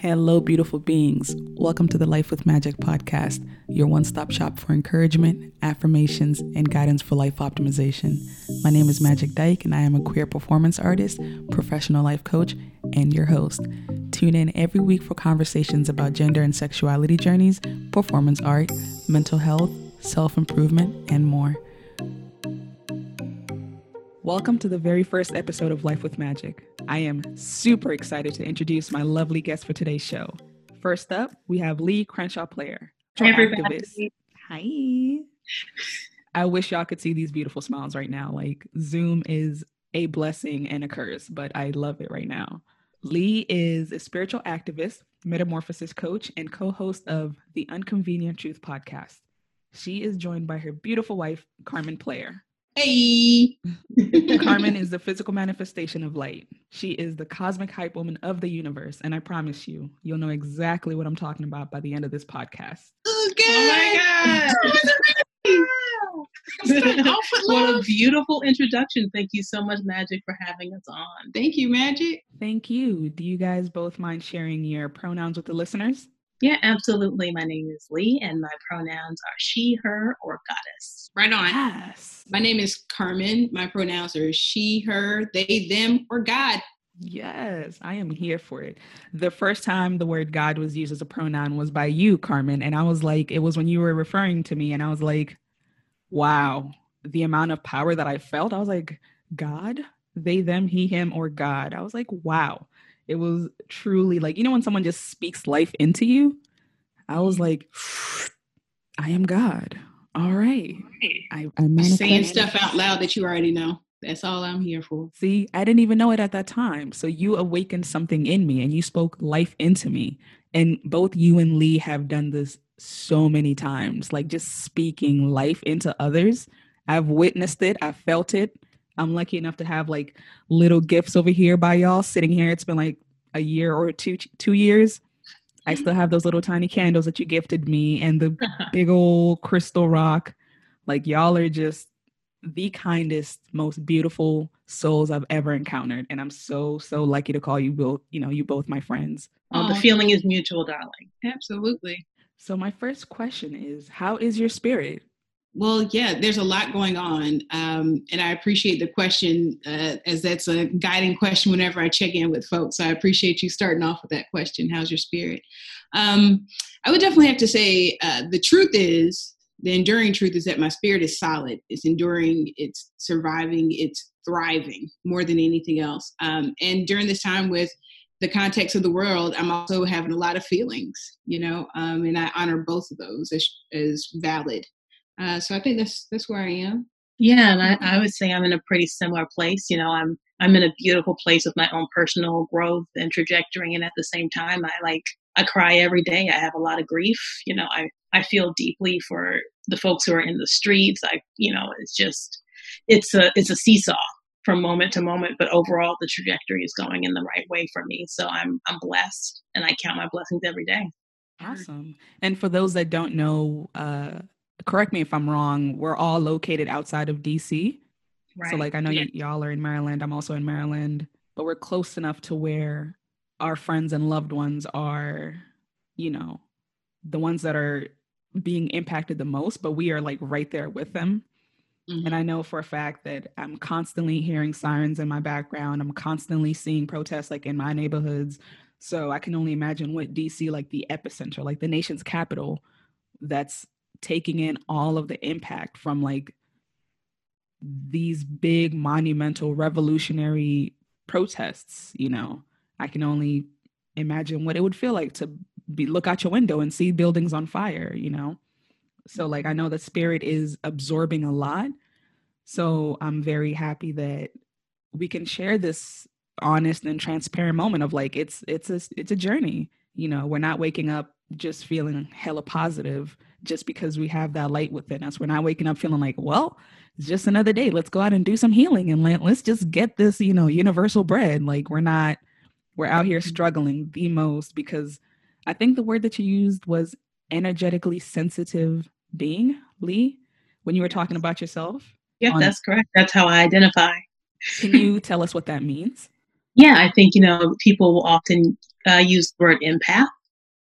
Hello, beautiful beings. Welcome to the Life with Magic podcast, your one stop shop for encouragement, affirmations, and guidance for life optimization. My name is Magic Dyke, and I am a queer performance artist, professional life coach, and your host. Tune in every week for conversations about gender and sexuality journeys, performance art, mental health, self improvement, and more. Welcome to the very first episode of Life with Magic. I am super excited to introduce my lovely guest for today's show. First up, we have Lee Crenshaw Player. Hi, everybody. Hi. I wish y'all could see these beautiful smiles right now. Like, Zoom is a blessing and a curse, but I love it right now. Lee is a spiritual activist, metamorphosis coach, and co host of the Unconvenient Truth podcast. She is joined by her beautiful wife, Carmen Player. Hey. Carmen is the physical manifestation of light. She is the cosmic hype woman of the universe. And I promise you, you'll know exactly what I'm talking about by the end of this podcast. Okay. Oh my God. what a beautiful introduction. Thank you so much, Magic, for having us on. Thank you, Magic. Thank you. Do you guys both mind sharing your pronouns with the listeners? Yeah, absolutely. My name is Lee, and my pronouns are she, her, or goddess. Right on. Yes. My name is Carmen. My pronouns are she, her, they, them, or God. Yes, I am here for it. The first time the word God was used as a pronoun was by you, Carmen. And I was like, it was when you were referring to me, and I was like, wow, the amount of power that I felt. I was like, God, they, them, he, him, or God. I was like, wow it was truly like, you know, when someone just speaks life into you, I was mm-hmm. like, I am God. All right. I, I saying stuff out loud that you already know. That's all I'm here for. See, I didn't even know it at that time. So you awakened something in me and you spoke life into me. And both you and Lee have done this so many times, like just speaking life into others. I've witnessed it, I felt it. I'm lucky enough to have like little gifts over here by y'all sitting here. It's been like a year or two two years. I still have those little tiny candles that you gifted me and the big old crystal rock. Like y'all are just the kindest, most beautiful souls I've ever encountered. And I'm so, so lucky to call you both, you know, you both my friends. Oh, the um, feeling is mutual, darling. Absolutely. So my first question is, how is your spirit? Well, yeah, there's a lot going on. Um, and I appreciate the question uh, as that's a guiding question whenever I check in with folks. So I appreciate you starting off with that question How's your spirit? Um, I would definitely have to say uh, the truth is, the enduring truth is that my spirit is solid. It's enduring, it's surviving, it's thriving more than anything else. Um, and during this time with the context of the world, I'm also having a lot of feelings, you know, um, and I honor both of those as, as valid uh, so I think that's that's where I am. Yeah, and I, I would say I'm in a pretty similar place. You know, I'm I'm in a beautiful place with my own personal growth and trajectory, and at the same time, I like I cry every day. I have a lot of grief. You know, I I feel deeply for the folks who are in the streets. I you know, it's just it's a it's a seesaw from moment to moment, but overall the trajectory is going in the right way for me. So I'm I'm blessed, and I count my blessings every day. Awesome. And for those that don't know, uh, correct me if I'm wrong, we're all located outside of DC. Right. So like I know yeah. y- y'all are in Maryland, I'm also in Maryland, but we're close enough to where our friends and loved ones are, you know, the ones that are being impacted the most, but we are like right there with them. Mm-hmm. And I know for a fact that I'm constantly hearing sirens in my background. I'm constantly seeing protests like in my neighborhoods. So I can only imagine what DC, like the epicenter, like the nation's capital, that's taking in all of the impact from like these big monumental revolutionary protests you know? I can only imagine what it would feel like to be look out your window and see buildings on fire you know? So like i know the spirit is absorbing a lot. So i'm very happy that we can share this honest and transparent moment of like it's it's a it's a journey you know? We're not waking up just feeling hella positive just because we have that light within us. We're not waking up feeling like, well, it's just another day. Let's go out and do some healing and let, let's just get this, you know, universal bread. Like we're not, we're out here struggling the most because I think the word that you used was energetically sensitive being, Lee, when you were talking about yourself. Yeah, that's correct. That's how I identify. Can you tell us what that means? Yeah, I think, you know, people will often uh, use the word empath.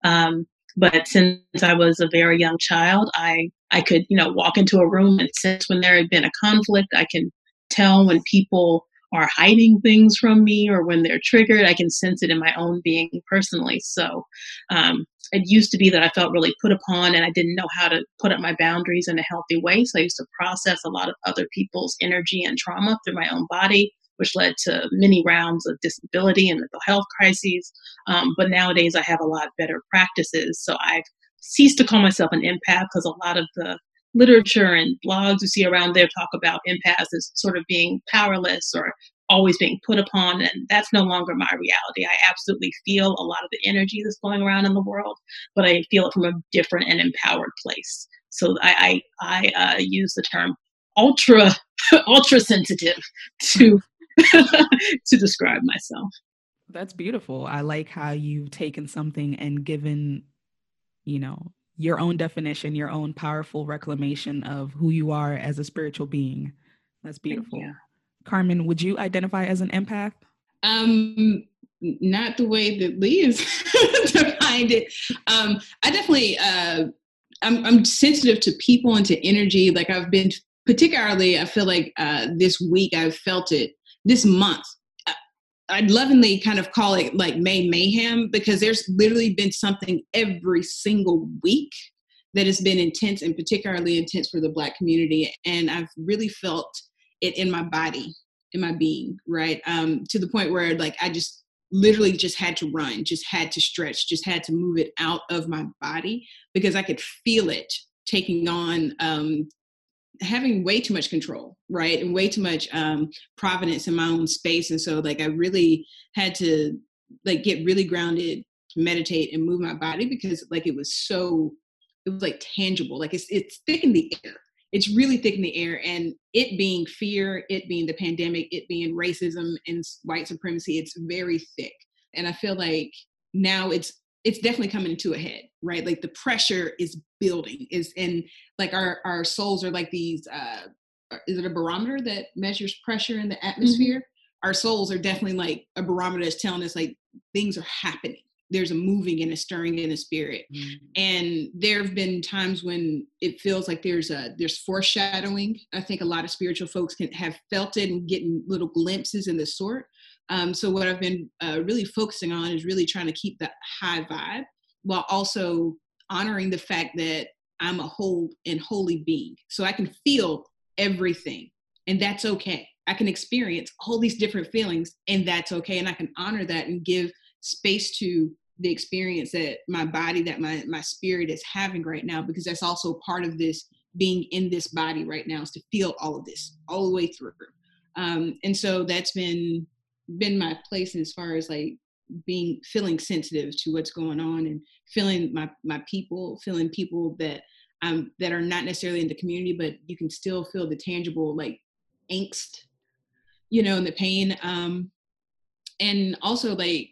Um, but since I was a very young child, I I could you know walk into a room and sense when there had been a conflict. I can tell when people are hiding things from me or when they're triggered. I can sense it in my own being personally. So um, it used to be that I felt really put upon and I didn't know how to put up my boundaries in a healthy way. So I used to process a lot of other people's energy and trauma through my own body, which led to many rounds of disability and mental health crises. Um, but nowadays I have a lot better practices. So I've ceased to call myself an empath because a lot of the literature and blogs you see around there talk about empaths as sort of being powerless or always being put upon and that's no longer my reality i absolutely feel a lot of the energy that's going around in the world but i feel it from a different and empowered place so i i, I uh, use the term ultra ultra sensitive to to describe myself that's beautiful i like how you've taken something and given you know your own definition your own powerful reclamation of who you are as a spiritual being that's beautiful Carmen, would you identify as an empath? Um, not the way that Lee has defined it. Um, I definitely, uh, I'm, I'm sensitive to people and to energy. Like I've been, particularly, I feel like uh, this week I've felt it. This month, I'd lovingly kind of call it like May mayhem because there's literally been something every single week that has been intense and particularly intense for the Black community. And I've really felt it in my body, in my being, right? Um, to the point where like I just literally just had to run, just had to stretch, just had to move it out of my body because I could feel it taking on um, having way too much control, right? And way too much um, providence in my own space. And so like I really had to like get really grounded, meditate and move my body because like it was so it was like tangible. Like it's it's thick in the air it's really thick in the air and it being fear it being the pandemic it being racism and white supremacy it's very thick and i feel like now it's it's definitely coming to a head right like the pressure is building is and like our our souls are like these uh is it a barometer that measures pressure in the mm-hmm. atmosphere mm-hmm. our souls are definitely like a barometer that's telling us like things are happening there's a moving and a stirring in the spirit mm-hmm. and there have been times when it feels like there's a there's foreshadowing i think a lot of spiritual folks can have felt it and getting little glimpses in the sort um, so what i've been uh, really focusing on is really trying to keep that high vibe while also honoring the fact that i'm a whole and holy being. So i can feel everything and that's okay. I can experience all these different feelings and that's okay and i can honor that and give space to the experience that my body that my my spirit is having right now because that's also part of this being in this body right now is to feel all of this all the way through. Um, and so that's been been my place as far as like being feeling sensitive to what's going on and feeling my my people feeling people that um that are not necessarily in the community but you can still feel the tangible like angst you know and the pain um and also like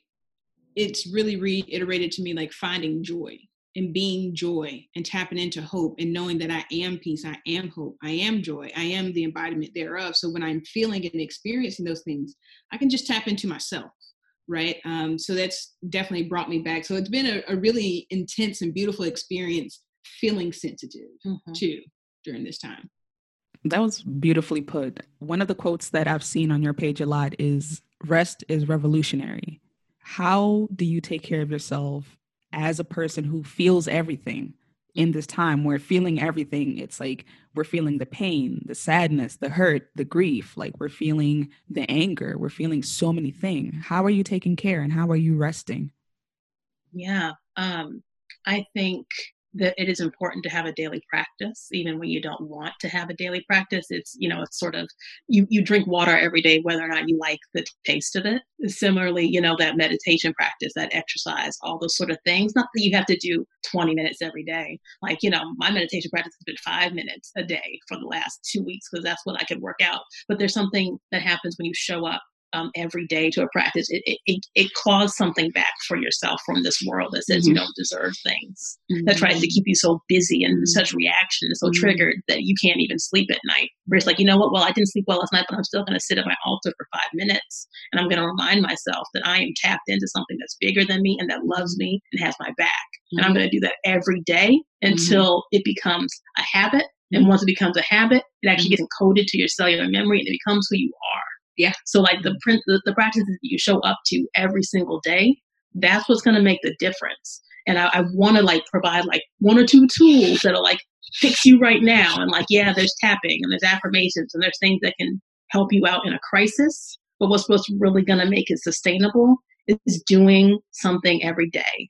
it's really reiterated to me like finding joy and being joy and tapping into hope and knowing that I am peace, I am hope, I am joy, I am the embodiment thereof. So when I'm feeling and experiencing those things, I can just tap into myself, right? Um, so that's definitely brought me back. So it's been a, a really intense and beautiful experience feeling sensitive mm-hmm. too during this time. That was beautifully put. One of the quotes that I've seen on your page a lot is rest is revolutionary how do you take care of yourself as a person who feels everything in this time where feeling everything. It's like we're feeling the pain the sadness the hurt the grief. Like we're feeling the anger. We're feeling so many things. How are you taking care and how are you resting? Yeah um i think that it is important to have a daily practice even when you don't want to have a daily practice. It's you know it's sort of you you drink water every day whether or not you like the taste of it. Similarly you know that meditation practice that exercise all those sort of things. Not that you have to do 20 minutes every day. Like you know my meditation practice has been five minutes a day for the last two weeks because that's when i could work out. But there's something that happens when you show up um, every day to a practice, it, it, it calls something back for yourself from this world that says mm-hmm. you don't deserve things, mm-hmm. that tries to keep you so busy and mm-hmm. such reaction and so mm-hmm. triggered that you can't even sleep at night. Where it's like, you know what? Well, I didn't sleep well last night, but I'm still going to sit at my altar for five minutes and I'm going to remind myself that I am tapped into something that's bigger than me and that loves me and has my back. And I'm mm-hmm. going to do that every day mm-hmm. until it becomes a habit and once it becomes a habit, it actually gets encoded to your cellular memory and it becomes who you are. Yeah. So like the the, the practices that you show up to every single day, that's what's going to make the difference. And I, I want to like provide like one or two tools that'll like fix you right now. And like, yeah, there's tapping and there's affirmations and there's things that can help you out in a crisis. But what's what's really going to make it sustainable is doing something every day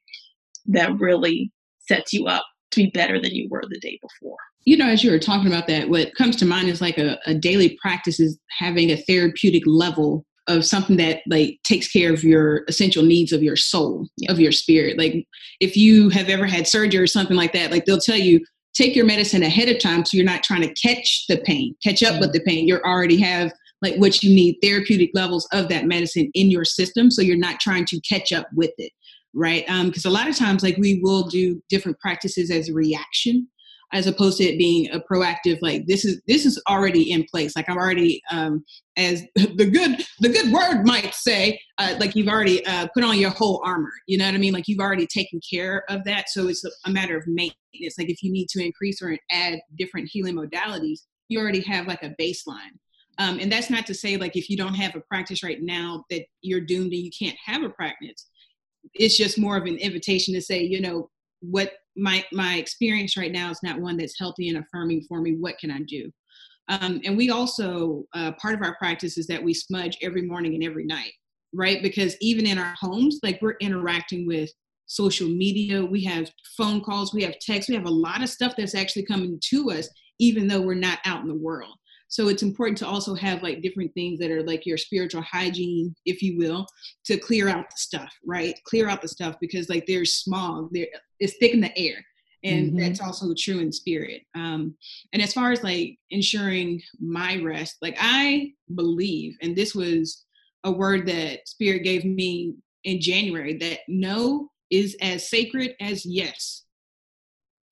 that really sets you up to be better than you were the day before you know, as you were talking about that, what comes to mind is like a, a daily practice is having a therapeutic level of something that like takes care of your essential needs of your soul, yeah. of your spirit. Like if you have ever had surgery or something like that, like they'll tell you take your medicine ahead of time so you're not trying to catch the pain, catch up mm-hmm. with the pain. You already have like what you need therapeutic levels of that medicine in your system so you're not trying to catch up with it right because um, a lot of times like we will do different practices as a reaction as opposed to it being a proactive like this is this is already in place. Like i'm already um as the good the good word might say uh, like you've already uh, put on your whole armor. You know what i mean? Like you've already taken care of that. So it's a, matter of maintenance. Like if you need to increase or add different healing modalities you already have like a baseline. Um, and that's not to say like if you don't have a practice right now that you're doomed and you can't have a practice it's just more of an invitation to say you know what my my experience right now is not one that's healthy and affirming for me what can i do? Um, and we also uh, part of our practice is that we smudge every morning and every night right? Because even in our homes like we're interacting with social media we have phone calls we have texts we have a lot of stuff that's actually coming to us even though we're not out in the world so it's important to also have like different things that are like your spiritual hygiene, if you will, to clear out the stuff, right? Clear out the stuff because like there's smog, there it's thick in the air. And mm-hmm. that's also true in spirit. Um, and as far as like ensuring my rest, like I believe, and this was a word that spirit gave me in January, that no is as sacred as yes,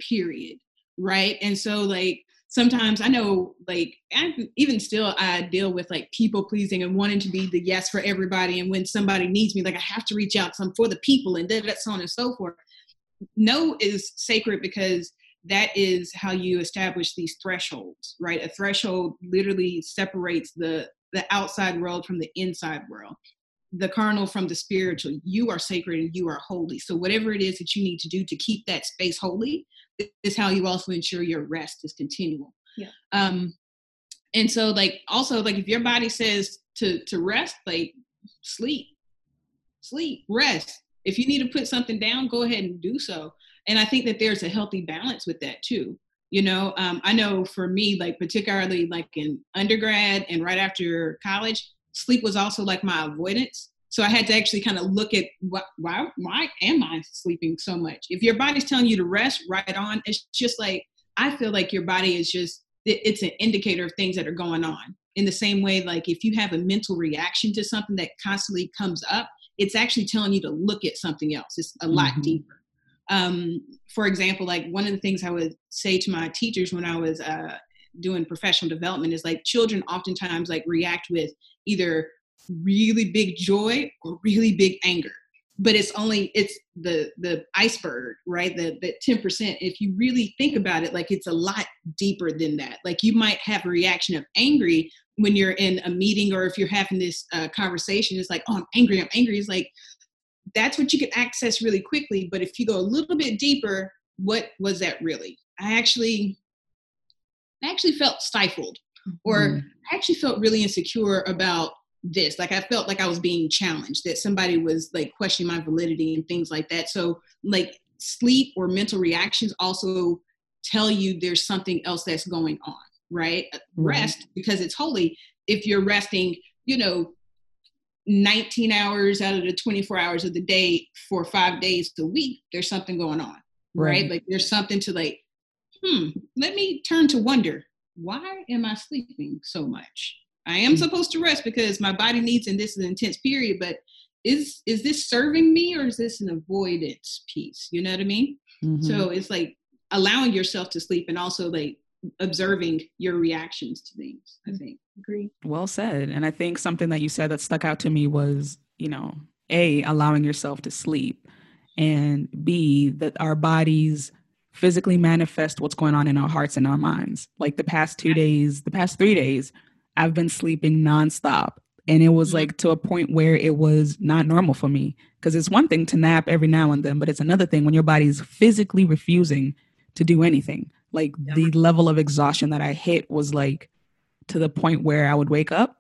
period. Right. And so like sometimes I know like I, even still I deal with like people pleasing and wanting to be the yes for everybody and when somebody needs me like I have to reach out some for the people and that so on and so forth. No is sacred because that is how you establish these thresholds, right? A threshold literally separates the the outside world from the inside world the carnal from the spiritual. You are sacred and you are holy. So whatever it is that you need to do to keep that space holy is how you also ensure your rest is continual. Yeah. Um, and so like also like if your body says to to rest, like sleep, sleep, rest. If you need to put something down, go ahead and do so. And I think that there's a healthy balance with that too. You know, um, I know for me, like particularly like in undergrad and right after college, sleep was also like my avoidance. So I had to actually kind of look at what, why, why am I sleeping so much? If your body's telling you to rest, right on. It's just like, I feel like your body is just, it's an indicator of things that are going on. In the same way, like if you have a mental reaction to something that constantly comes up, it's actually telling you to look at something else. It's a lot mm-hmm. deeper. Um, for example, like one of the things I would say to my teachers when I was uh, doing professional development is like children oftentimes like react with either really big joy or really big anger. But it's only it's the the iceberg right? The the 10% if you really think about it like it's a lot deeper than that. Like you might have a reaction of angry when you're in a meeting or if you're having this uh, conversation. It's like oh i'm angry i'm angry. It's like that's what you can access really quickly. But if you go a little bit deeper what was that really? I actually I actually felt stifled or mm. I actually felt really insecure about this. Like I felt like I was being challenged, that somebody was like questioning my validity and things like that. So like sleep or mental reactions also tell you there's something else that's going on, right? Mm. Rest because it's holy. If you're resting, you know, 19 hours out of the 24 hours of the day for five days a week, there's something going on, right? right? Like there's something to like hmm, let me turn to wonder why am I sleeping so much? I am mm-hmm. supposed to rest because my body needs and this is an intense period, but is is this serving me or is this an avoidance piece? You know what I mean? Mm-hmm. So it's like allowing yourself to sleep and also like observing your reactions to things, I think. Agree. Well said. And I think something that you said that stuck out to me was, you know, A, allowing yourself to sleep, and B, that our bodies physically manifest what's going on in our hearts and our minds. Like the past two days, the past three days, I've been sleeping nonstop. And it was mm-hmm. like to a point where it was not normal for me. Because it's one thing to nap every now and then, but it's another thing when your body's physically refusing to do anything. Like yeah. the level of exhaustion that I hit was like to the point where I would wake up,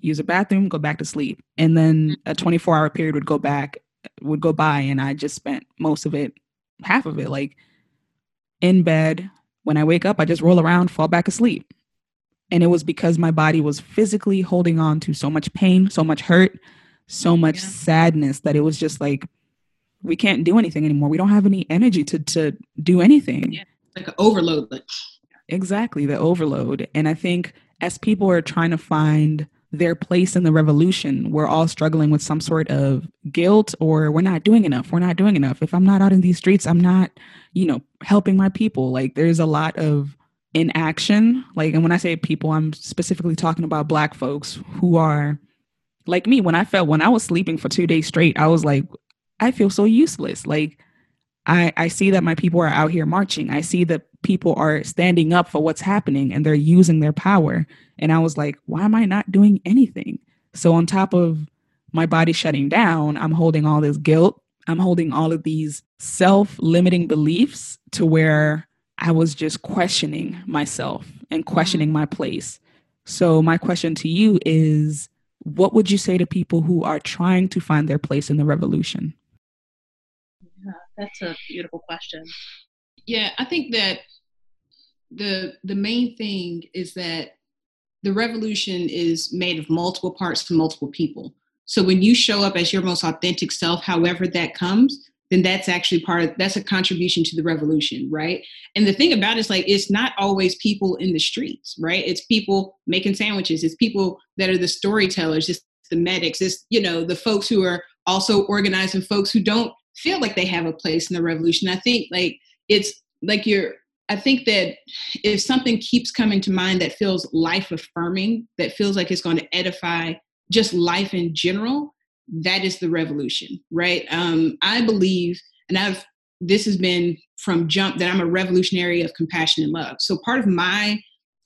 use a bathroom, go back to sleep. And then mm-hmm. a 24 hour period would go back, would go by, and I just spent most of it, half of it, like in bed. When I wake up, I just roll around, fall back asleep. And it was because my body was physically holding on to so much pain, so much hurt, so much yeah. sadness that it was just like, we can't do anything anymore. We don't have any energy to to do anything. Yeah. Like an overload. Like exactly the overload. And I think as people are trying to find their place in the revolution, we're all struggling with some sort of guilt or we're not doing enough. We're not doing enough. If I'm not out in these streets, I'm not, you know, helping my people. Like there's a lot of inaction. Like, and when I say people, I'm specifically talking about black folks who are like me. When I felt when I was sleeping for two days straight, I was like, I feel so useless. Like I, I see that my people are out here marching. I see that people are standing up for what's happening and they're using their power. And I was like, why am I not doing anything? So, on top of my body shutting down, I'm holding all this guilt. I'm holding all of these self limiting beliefs to where I was just questioning myself and questioning mm-hmm. my place. So, my question to you is what would you say to people who are trying to find their place in the revolution? Yeah, That's a beautiful question. Yeah, I think that the the main thing is that the revolution is made of multiple parts from multiple people. So when you show up as your most authentic self, however that comes, then that's actually part of that's a contribution to the revolution, right? And the thing about it is like it's not always people in the streets, right? It's people making sandwiches, it's people that are the storytellers, it's the medics, it's you know, the folks who are also organizing folks who don't feel like they have a place in the revolution. I think like it's like you're I think that if something keeps coming to mind that feels life affirming, that feels like it's going to edify just life in general, that is the revolution, right? Um, I believe, and I've this has been from jump that I'm a revolutionary of compassion and love. So part of my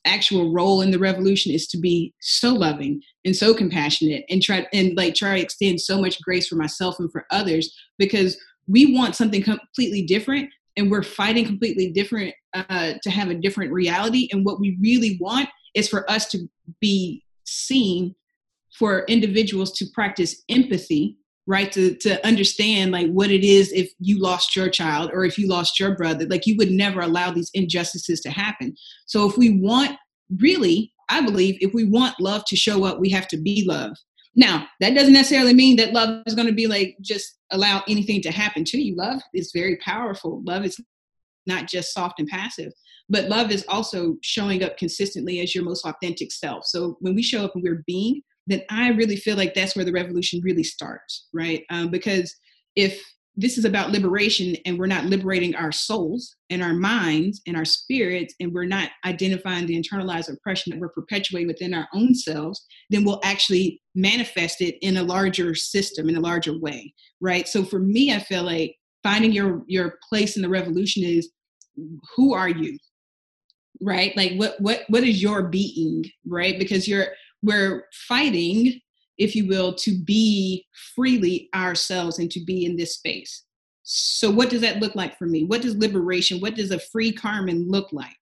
actual role in the revolution is to be so loving and so compassionate and try and like try to extend so much grace for myself and for others because we want something completely different and we're fighting completely different uh, to have a different reality and what we really want is for us to be seen for individuals to practice empathy right? To to understand like what it is if you lost your child or if you lost your brother. Like you would never allow these injustices to happen. So if we want really i believe if we want love to show up we have to be love. Now that doesn't necessarily mean that love is going to be like just allow anything to happen to you. Love is very powerful. Love is not just soft and passive but love is also showing up consistently as your most authentic self. So when we show up and we're being then I really feel like that's where the revolution really starts, right? Um, because if this is about liberation and we're not liberating our souls and our minds and our spirits and we're not identifying the internalized oppression that we're perpetuating within our own selves then we'll actually manifest it in a larger system in a larger way right? So for me i feel like finding your your place in the revolution is who are you right? Like what what what is your being right? Because you're we're fighting if you will to be freely ourselves and to be in this space. So what does that look like for me? What does liberation what does a free carmen look like?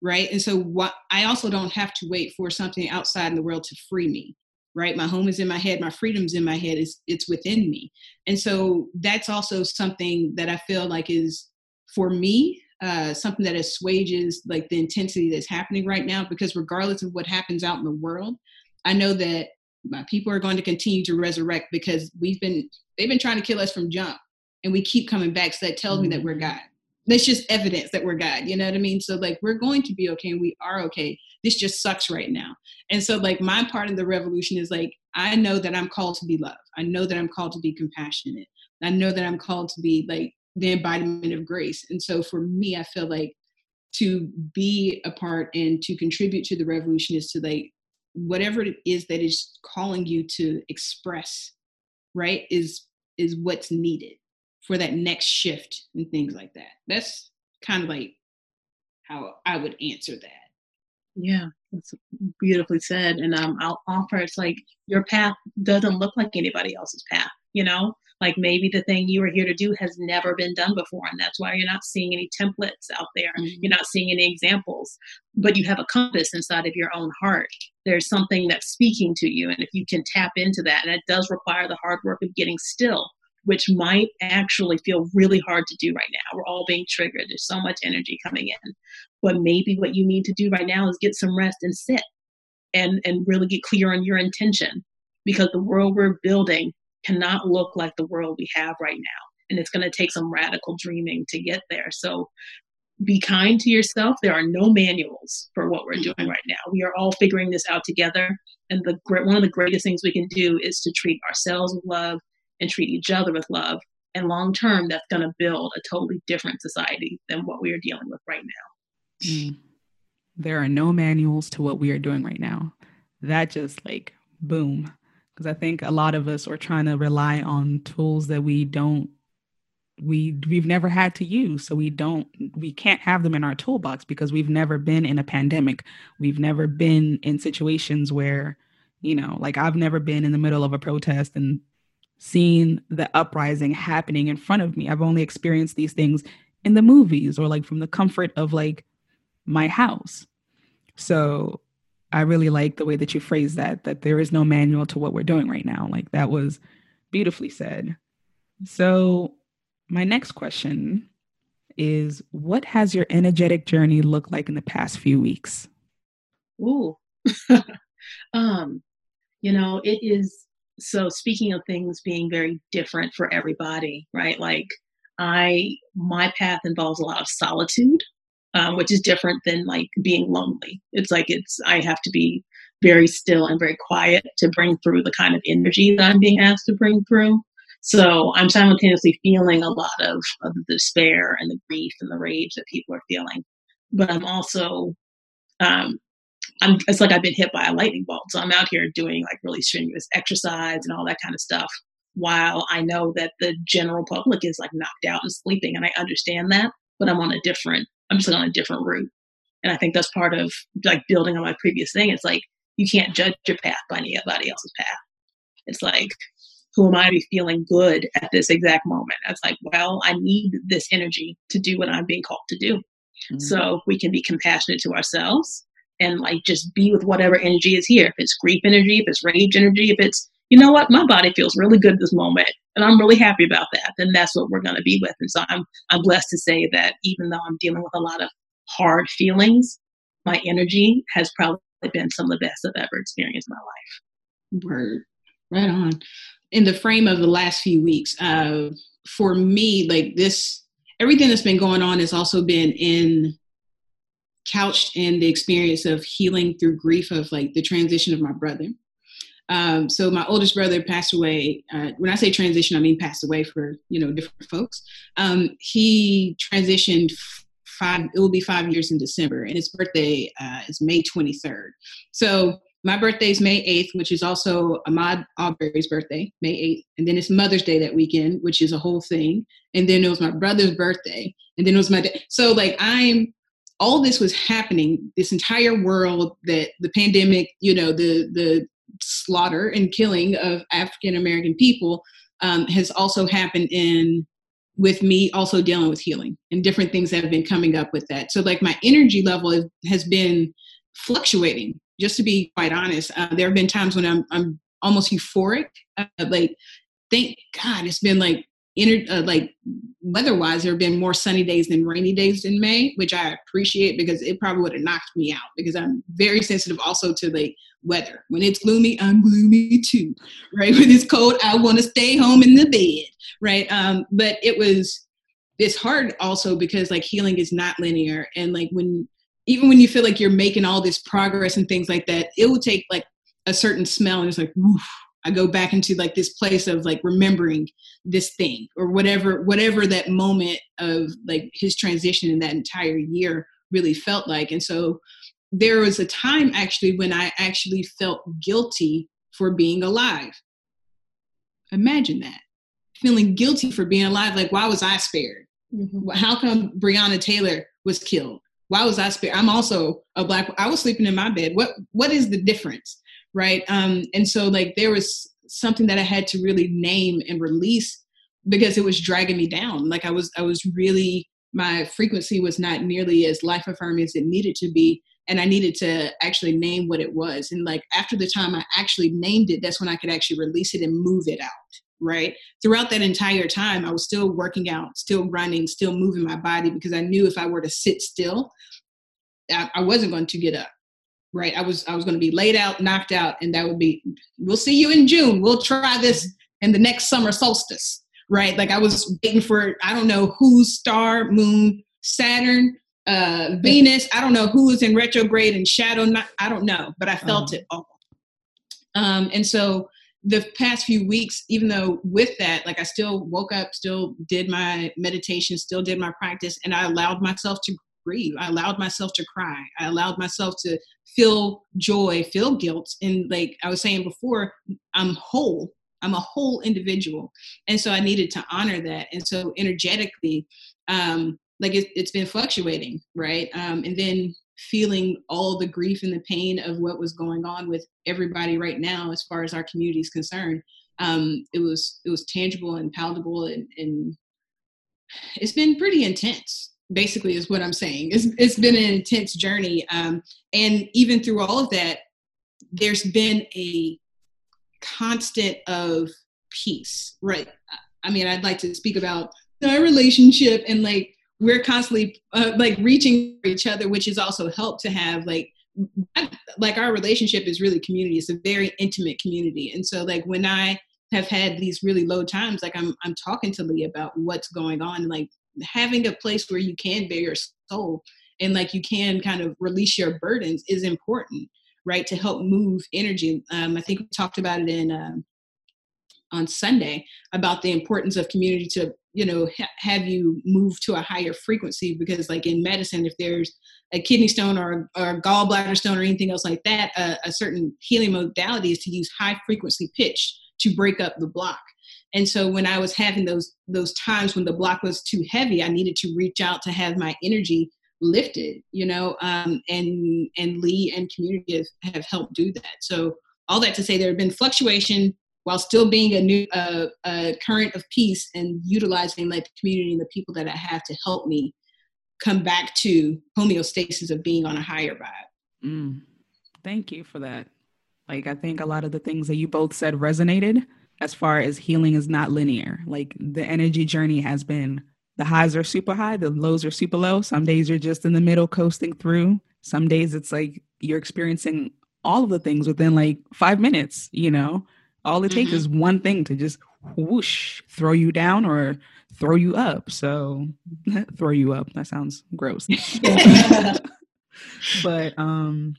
Right? And so what i also don't have to wait for something outside in the world to free me right? My home is in my head my freedom's in my head it's, it's within me. And so that's also something that i feel like is for me uh, something that assuages like the intensity that's happening right now because regardless of what happens out in the world i know that my people are going to continue to resurrect because we've been they've been trying to kill us from jump and we keep coming back so that tells mm-hmm. me that we're mm-hmm. god that's just evidence that we're God. You know what I mean? So like we're going to be okay and we are okay. This just sucks right now. And so like my part of the revolution is like I know that I'm called to be love. I know that I'm called to be compassionate. I know that I'm called to be like the embodiment of grace. And so for me, I feel like to be a part and to contribute to the revolution is to like whatever it is that is calling you to express, right, is is what's needed for that next shift and things like that. That's kind of like how I would answer that. Yeah, that's beautifully said. And um, I'll offer it's like your path doesn't look like anybody else's path, you know? Like maybe the thing you are here to do has never been done before. And that's why you're not seeing any templates out there. Mm-hmm. You're not seeing any examples, but you have a compass inside of your own heart. There's something that's speaking to you. And if you can tap into that, and it does require the hard work of getting still which might actually feel really hard to do right now. We're all being triggered. There's so much energy coming in. But maybe what you need to do right now is get some rest and sit and, and really get clear on your intention because the world we're building cannot look like the world we have right now. And it's going to take some radical dreaming to get there. So be kind to yourself. There are no manuals for what we're doing right now. We are all figuring this out together. And the one of the greatest things we can do is to treat ourselves with love, and treat each other with love. And long term, that's going to build a totally different society than what we are dealing with right now. Mm. There are no manuals to what we are doing right now. That just like boom. Because I think a lot of us are trying to rely on tools that we don't we we've never had to use so we don't we can't have them in our toolbox because we've never been in a pandemic we've never been in situations where you know like i've never been in the middle of a protest and seen the uprising happening in front of me. I've only experienced these things in the movies or like from the comfort of like my house. So I really like the way that you phrase that, that there is no manual to what we're doing right now. Like that was beautifully said. So my next question is what has your energetic journey looked like in the past few weeks? Ooh. um, you know, it is so speaking of things being very different for everybody, right? Like I, my path involves a lot of solitude, um, which is different than like being lonely. It's like it's I have to be very still and very quiet to bring through the kind of energy that I'm being asked to bring through. So I'm simultaneously feeling a lot of, of the despair and the grief and the rage that people are feeling, but I'm also um, I'm, it's like I've been hit by a lightning bolt. So I'm out here doing like really strenuous exercise and all that kind of stuff while I know that the general public is like knocked out and sleeping. And I understand that, but I'm on a different, I'm just on a different route. And I think that's part of like building on my previous thing. It's like you can't judge your path by anybody else's path. It's like, who am I to be feeling good at this exact moment? It's like, well, I need this energy to do what I'm being called to do. Mm-hmm. So we can be compassionate to ourselves and like just be with whatever energy is here. If it's grief energy, if it's rage energy, if it's, you know what, my body feels really good this moment and I'm really happy about that, then that's what we're going to be with. And so I'm, I'm blessed to say that even though I'm dealing with a lot of hard feelings, my energy has probably been some of the best I've ever experienced in my life. Word. Right on. In the frame of the last few weeks, uh, for me, like this, everything that's been going on has also been in couched in the experience of healing through grief of like the transition of my brother. Um, so my oldest brother passed away. Uh, when I say transition, I mean passed away for you know different folks. Um, he transitioned five. It will be five years in December, and his birthday uh, is May twenty third. So my birthday is May eighth, which is also Ahmaud Arbery's birthday, May eighth, and then it's Mother's Day that weekend, which is a whole thing. And then it was my brother's birthday, and then it was my day. So like I'm all this was happening, this entire world that the pandemic, you know, the the slaughter and killing of African American people um, has also happened in with me also dealing with healing and different things that have been coming up with that. So like my energy level has been fluctuating. Just to be quite honest, uh, there have been times when I'm I'm almost euphoric, uh, like thank God it's been like uh, like weather-wise, there have been more sunny days than rainy days in May, which I appreciate because it probably would have knocked me out because I'm very sensitive also to like weather. When it's gloomy, I'm gloomy too, right? When it's cold, I want to stay home in the bed, right? Um, but it was it's hard also because like healing is not linear and like when even when you feel like you're making all this progress and things like that it will take like a certain smell and it's like woof, i go back into like this place of like remembering this thing or whatever whatever that moment of like his transition in that entire year really felt like. And so there was a time actually when i actually felt guilty for being alive. Imagine that. Feeling guilty for being alive like why was i spared? Mm-hmm. how come breonna taylor was killed? Why was i spared i'm also a black i was sleeping in my bed. What what is the difference right? Um and so like there was something that i had to really name and release because it was dragging me down. Like i was i was really my frequency was not nearly as life affirming as it needed to be and i needed to actually name what it was. And like after the time i actually named it that's when i could actually release it and move it out right? Throughout that entire time i was still working out still running still moving my body because i knew if i were to sit still i, I wasn't going to get up right? I was i was going to be laid out knocked out and that would be we'll see you in june. We'll try this in the next summer solstice right? Like i was waiting for i don't know whose star moon saturn uh venus. I don't know who is in retrograde and shadow not, i don't know but i felt uh-huh. it all. Um and so the past few weeks even though with that like i still woke up still did my meditation still did my practice and i allowed myself to grieve. I allowed myself to cry. I allowed myself to feel joy, feel guilt. And like I was saying before, I'm whole. I'm a whole individual. And so I needed to honor that. And so energetically, um, like it, has been fluctuating, right? Um, and then feeling all the grief and the pain of what was going on with everybody right now, as far as our community is concerned. Um, it was it was tangible and palatable, and, and it's been pretty intense basically is what i'm saying. It's, it's been an intense journey um, and even through all of that there's been a constant of peace right? I mean i'd like to speak about our relationship and like we're constantly uh, like reaching for each other which has also helped to have like like our relationship is really community. It's a very intimate community. And so like when i have had these really low times like i'm i'm talking to lee about what's going on like having a place where you can bare your soul and like you can kind of release your burdens is important right to help move energy. Um, i think we talked about it in um, on sunday about the importance of community to you know ha- have you move to a higher frequency because like in medicine if there's a kidney stone or, or a gallbladder stone or anything else like that uh, a certain healing modality is to use high frequency pitch to break up the block and so when i was having those those times when the block was too heavy i needed to reach out to have my energy lifted you know um, and and lee and community have, have helped do that. So all that to say there have been fluctuation while still being a new uh, a current of peace and utilizing like the community and the people that i have to help me come back to homeostasis of being on a higher vibe. Mm. thank you for that. Like i think a lot of the things that you both said resonated as far as healing is not linear. Like the energy journey has been the highs are super high, the lows are super low. Some days you're just in the middle coasting through. Some days it's like you're experiencing all of the things within like five minutes, you know? All it mm-hmm. takes is one thing to just whoosh, throw you down or throw you up. So throw you up. That sounds gross. but um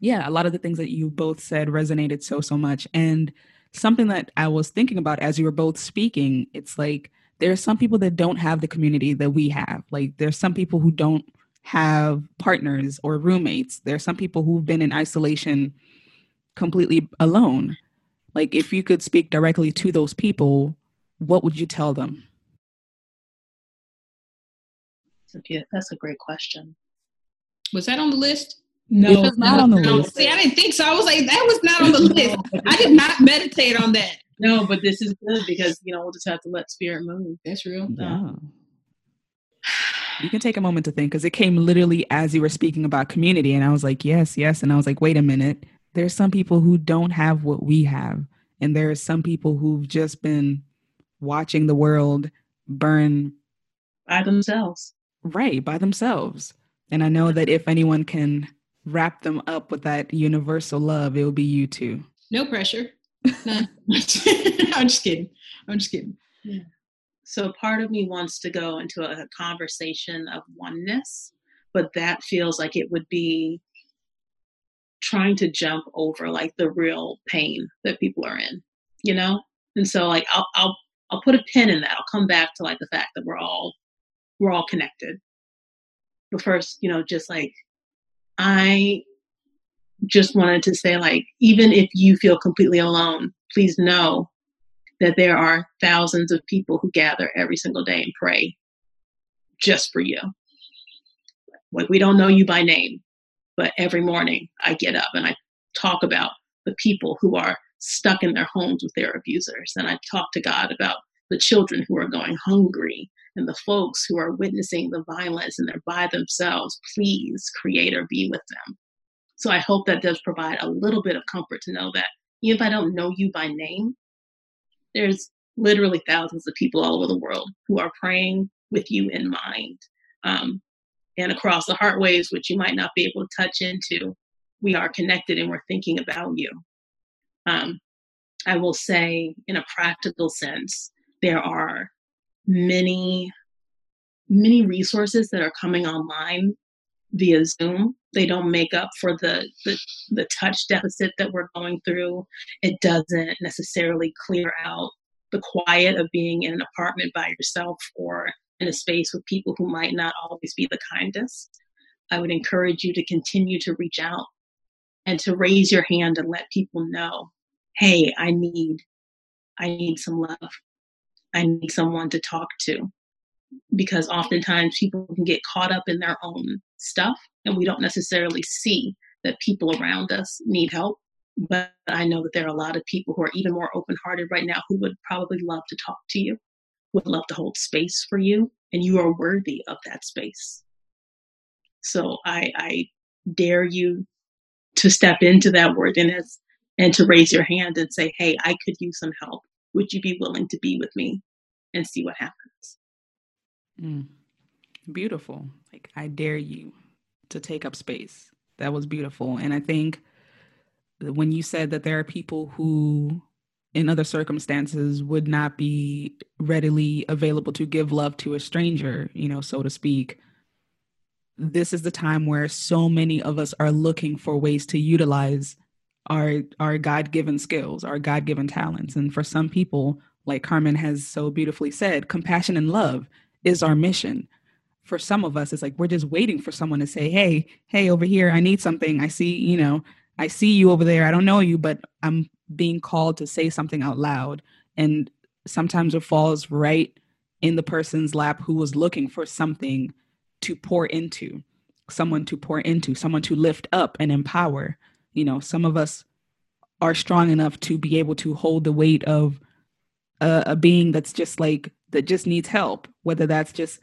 yeah, a lot of the things that you both said resonated so so much. And something that I was thinking about as you were both speaking, it's like there are some people that don't have the community that we have. Like there's some people who don't have partners or roommates. There are some people who've been in isolation completely alone. Like if you could speak directly to those people, what would you tell them? That's a great question. Was that on the list? No, it was not on the list. See, I didn't think so. I was like, that was not on the list. I did not meditate on that. No, but this is good because you know we'll just have to let spirit move. That's real. Yeah. You can take a moment to think because it came literally as you were speaking about community, and I was like, yes, yes, and I was like, wait a minute. There's some people who don't have what we have, and there are some people who've just been watching the world burn by themselves. Right, by themselves. And I know that if anyone can wrap them up with that universal love, it will be you two. No pressure. I'm just kidding. I'm just kidding. Yeah. So part of me wants to go into a, a conversation of oneness, but that feels like it would be trying to jump over like the real pain that people are in, you know? And so like I'll I'll I'll put a pin in that. I'll come back to like the fact that we're all we're all connected. But first, you know, just like I just wanted to say like even if you feel completely alone, please know that there are thousands of people who gather every single day and pray just for you. Like we don't know you by name, but every morning I get up and I talk about the people who are stuck in their homes with their abusers. And I talk to God about the children who are going hungry and the folks who are witnessing the violence and they're by themselves. Please, Creator, be with them. So I hope that does provide a little bit of comfort to know that even if I don't know you by name, there's literally thousands of people all over the world who are praying with you in mind. Um, and across the heart waves, which you might not be able to touch into, we are connected and we're thinking about you. Um, I will say, in a practical sense, there are many, many resources that are coming online via Zoom. They don't make up for the, the, the touch deficit that we're going through. It doesn't necessarily clear out the quiet of being in an apartment by yourself or in a space with people who might not always be the kindest. I would encourage you to continue to reach out and to raise your hand and let people know, hey, I need, I need some love. I need someone to talk to because oftentimes people can get caught up in their own stuff and we don't necessarily see that people around us need help. But I know that there are a lot of people who are even more open hearted right now who would probably love to talk to you, would love to hold space for you, and you are worthy of that space. So I, I dare you to step into that worthiness and to raise your hand and say, Hey, I could use some help. Would you be willing to be with me and see what happens? Mm. Beautiful. Like, I dare you to take up space. That was beautiful. And I think when you said that there are people who, in other circumstances, would not be readily available to give love to a stranger, you know, so to speak, this is the time where so many of us are looking for ways to utilize our our god-given skills our god-given talents. And for some people like carmen has so beautifully said compassion and love is our mission. For some of us it's like we're just waiting for someone to say hey hey over here i need something. I see you know i see you over there. I don't know you but i'm being called to say something out loud. And sometimes it falls right in the person's lap who was looking for something to pour into someone to pour into someone to lift up and empower you know some of us are strong enough to be able to hold the weight of a, a being that's just like that just needs help whether that's just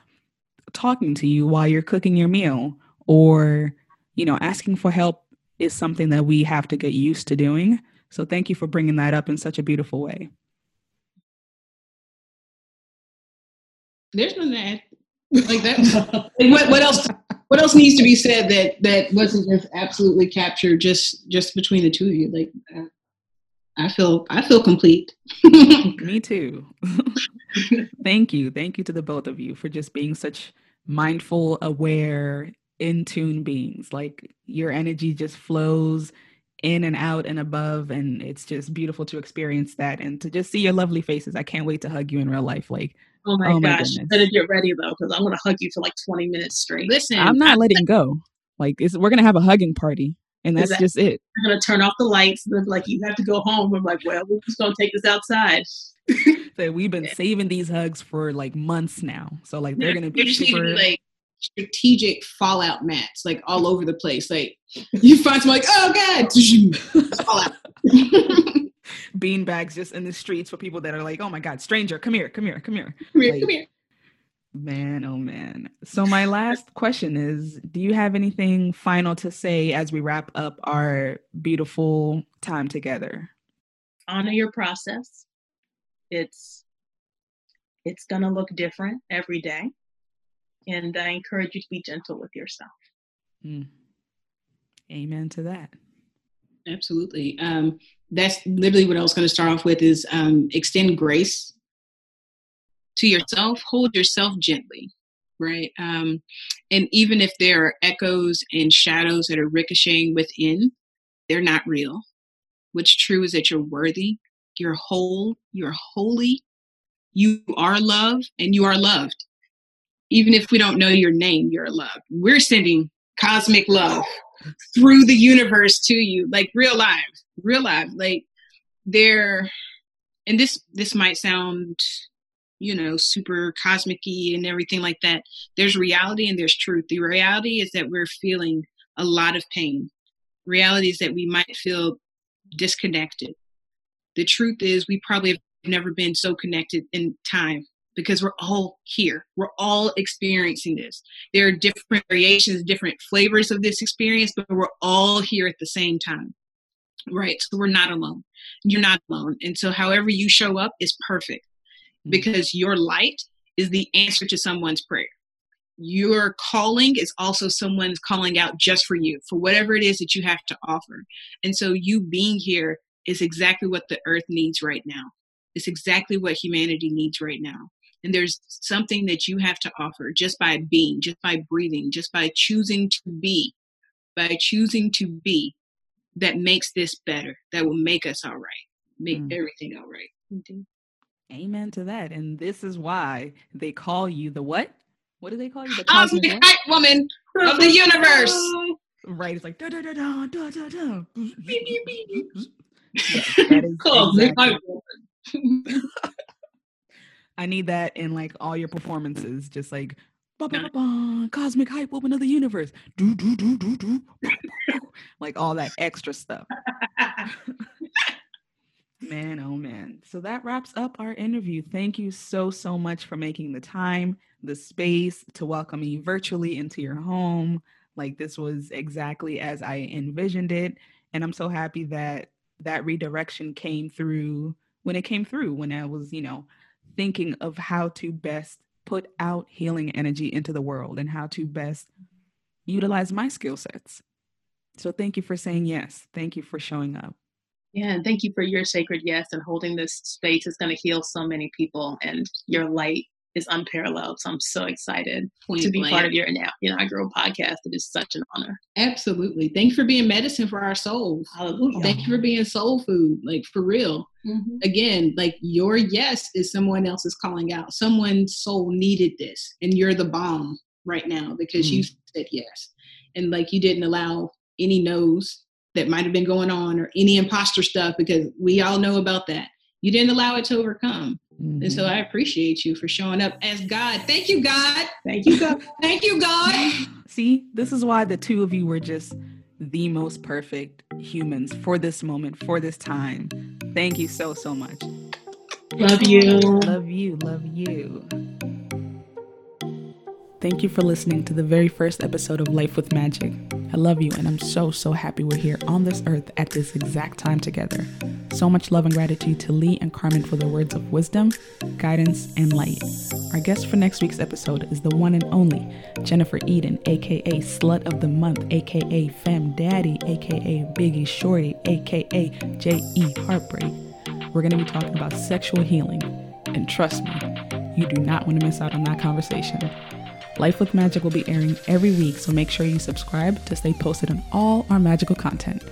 talking to you while you're cooking your meal or you know asking for help is something that we have to get used to doing. So thank you for bringing that up in such a beautiful way. There's no that like that what, what else what else needs to be said that that wasn't just absolutely captured just just between the two of you? Like uh, i feel i feel complete. Me too. Thank you. Thank you to the both of you for just being such mindful aware in tune beings. Like your energy just flows in and out and above and it's just beautiful to experience that and to just see your lovely faces. I can't wait to hug you in real life. Like Oh my, oh my gosh. Goodness. Better get ready though, because I'm gonna hug you for like 20 minutes straight. Listen, I'm not letting go. Like we're gonna have a hugging party. And that's just it. I'm gonna turn off the lights. And like, you have to go home. I'm like, well, we're just gonna take this outside. so we've been saving these hugs for like months now. So like they're gonna be super like strategic fallout mats like all over the place. Like you find some like, oh god, fallout bean bags just in the streets for people that are like, oh my God, stranger, come here, come here, come here. Come here, like, come here. Man, oh man. So, my last question is Do you have anything final to say as we wrap up our beautiful time together? Honor your process. It's it's going to look different every day. And I encourage you to be gentle with yourself. Mm. Amen to that. Absolutely. Um, that's literally what I was going to start off with is um, extend grace to yourself, hold yourself gently, right? Um, and even if there are echoes and shadows that are ricocheting within, they're not real. What's true is that you're worthy, you're whole, you're holy, you are love, and you are loved. Even if we don't know your name, you're loved. We're sending cosmic love through the universe to you, like real life, real life. Like there, and this this might sound, you know, super cosmicy and everything like that. There's reality and there's truth. The reality is that we're feeling a lot of pain. Reality is that we might feel disconnected. The truth is we probably have never been so connected in time because we're all here. We're all experiencing this. There are different variations, different flavors of this experience, but we're all here at the same time. Right? So we're not alone. You're not alone. And so, however you show up is perfect mm-hmm. because your light is the answer to someone's prayer. Your calling is also someone's calling out just for you, for whatever it is that you have to offer. And so, you being here is exactly what the earth needs right now. It's exactly what humanity needs right now and there's something that you have to offer just by being just by breathing just by choosing to be by choosing to be that makes this better that will make us all right make mm. everything all right. Mm-hmm. amen to that and this is why they call you the what? What do they call you? The cosmic hype woman of the universe. Right it's like da da da da da da da I need that in like all your performances, just like bah, bah, bah, cosmic hype, open of the universe, do do do do do, like all that extra stuff. man, oh man! So that wraps up our interview. Thank you so so much for making the time, the space to welcome me virtually into your home. Like this was exactly as I envisioned it, and I'm so happy that that redirection came through when it came through when I was, you know, thinking of how to best put out healing energy into the world and how to best utilize my skill sets. So thank you for saying yes. Thank you for showing up. Yeah, and thank you for your sacred yes and holding this space. It's going to heal so many people, and your light is unparalleled. So I'm so excited Point to be blank. part of your now, you know, I grow podcast. It is such an honor. Absolutely. Thank you for being medicine for our souls. Hallelujah. Thank you for being soul food, like for real. Mm-hmm. Again, like your yes is someone else's calling out. Someone's soul needed this, and you're the bomb right now because mm-hmm. you said yes. And like you didn't allow any no's that might have been going on or any imposter stuff because we all know about that. You didn't allow it to overcome. Mm-hmm. And so mm-hmm. I appreciate you for showing up as God. Thank you, God. Thank you, God. Thank you, God. See, this is why the two of you were just the most perfect humans for this moment, for this time. Thank you so, so much. Love you. Love you. Love you. Thank you for listening to the very first episode of Life with Magic. I love you, and I'm so, so happy we're here on this earth at this exact time together. So much love and gratitude to Lee and Carmen for their words of wisdom, guidance, and light. Our guest for next week's episode is the one and only Jennifer Eden, aka Slut of the Month, aka Fem Daddy, aka Biggie Shorty, aka J.E. Heartbreak. We're going to be talking about sexual healing, and trust me, you do not want to miss out on that conversation. Life with Magic will be airing every week, so make sure you subscribe to stay posted on all our magical content.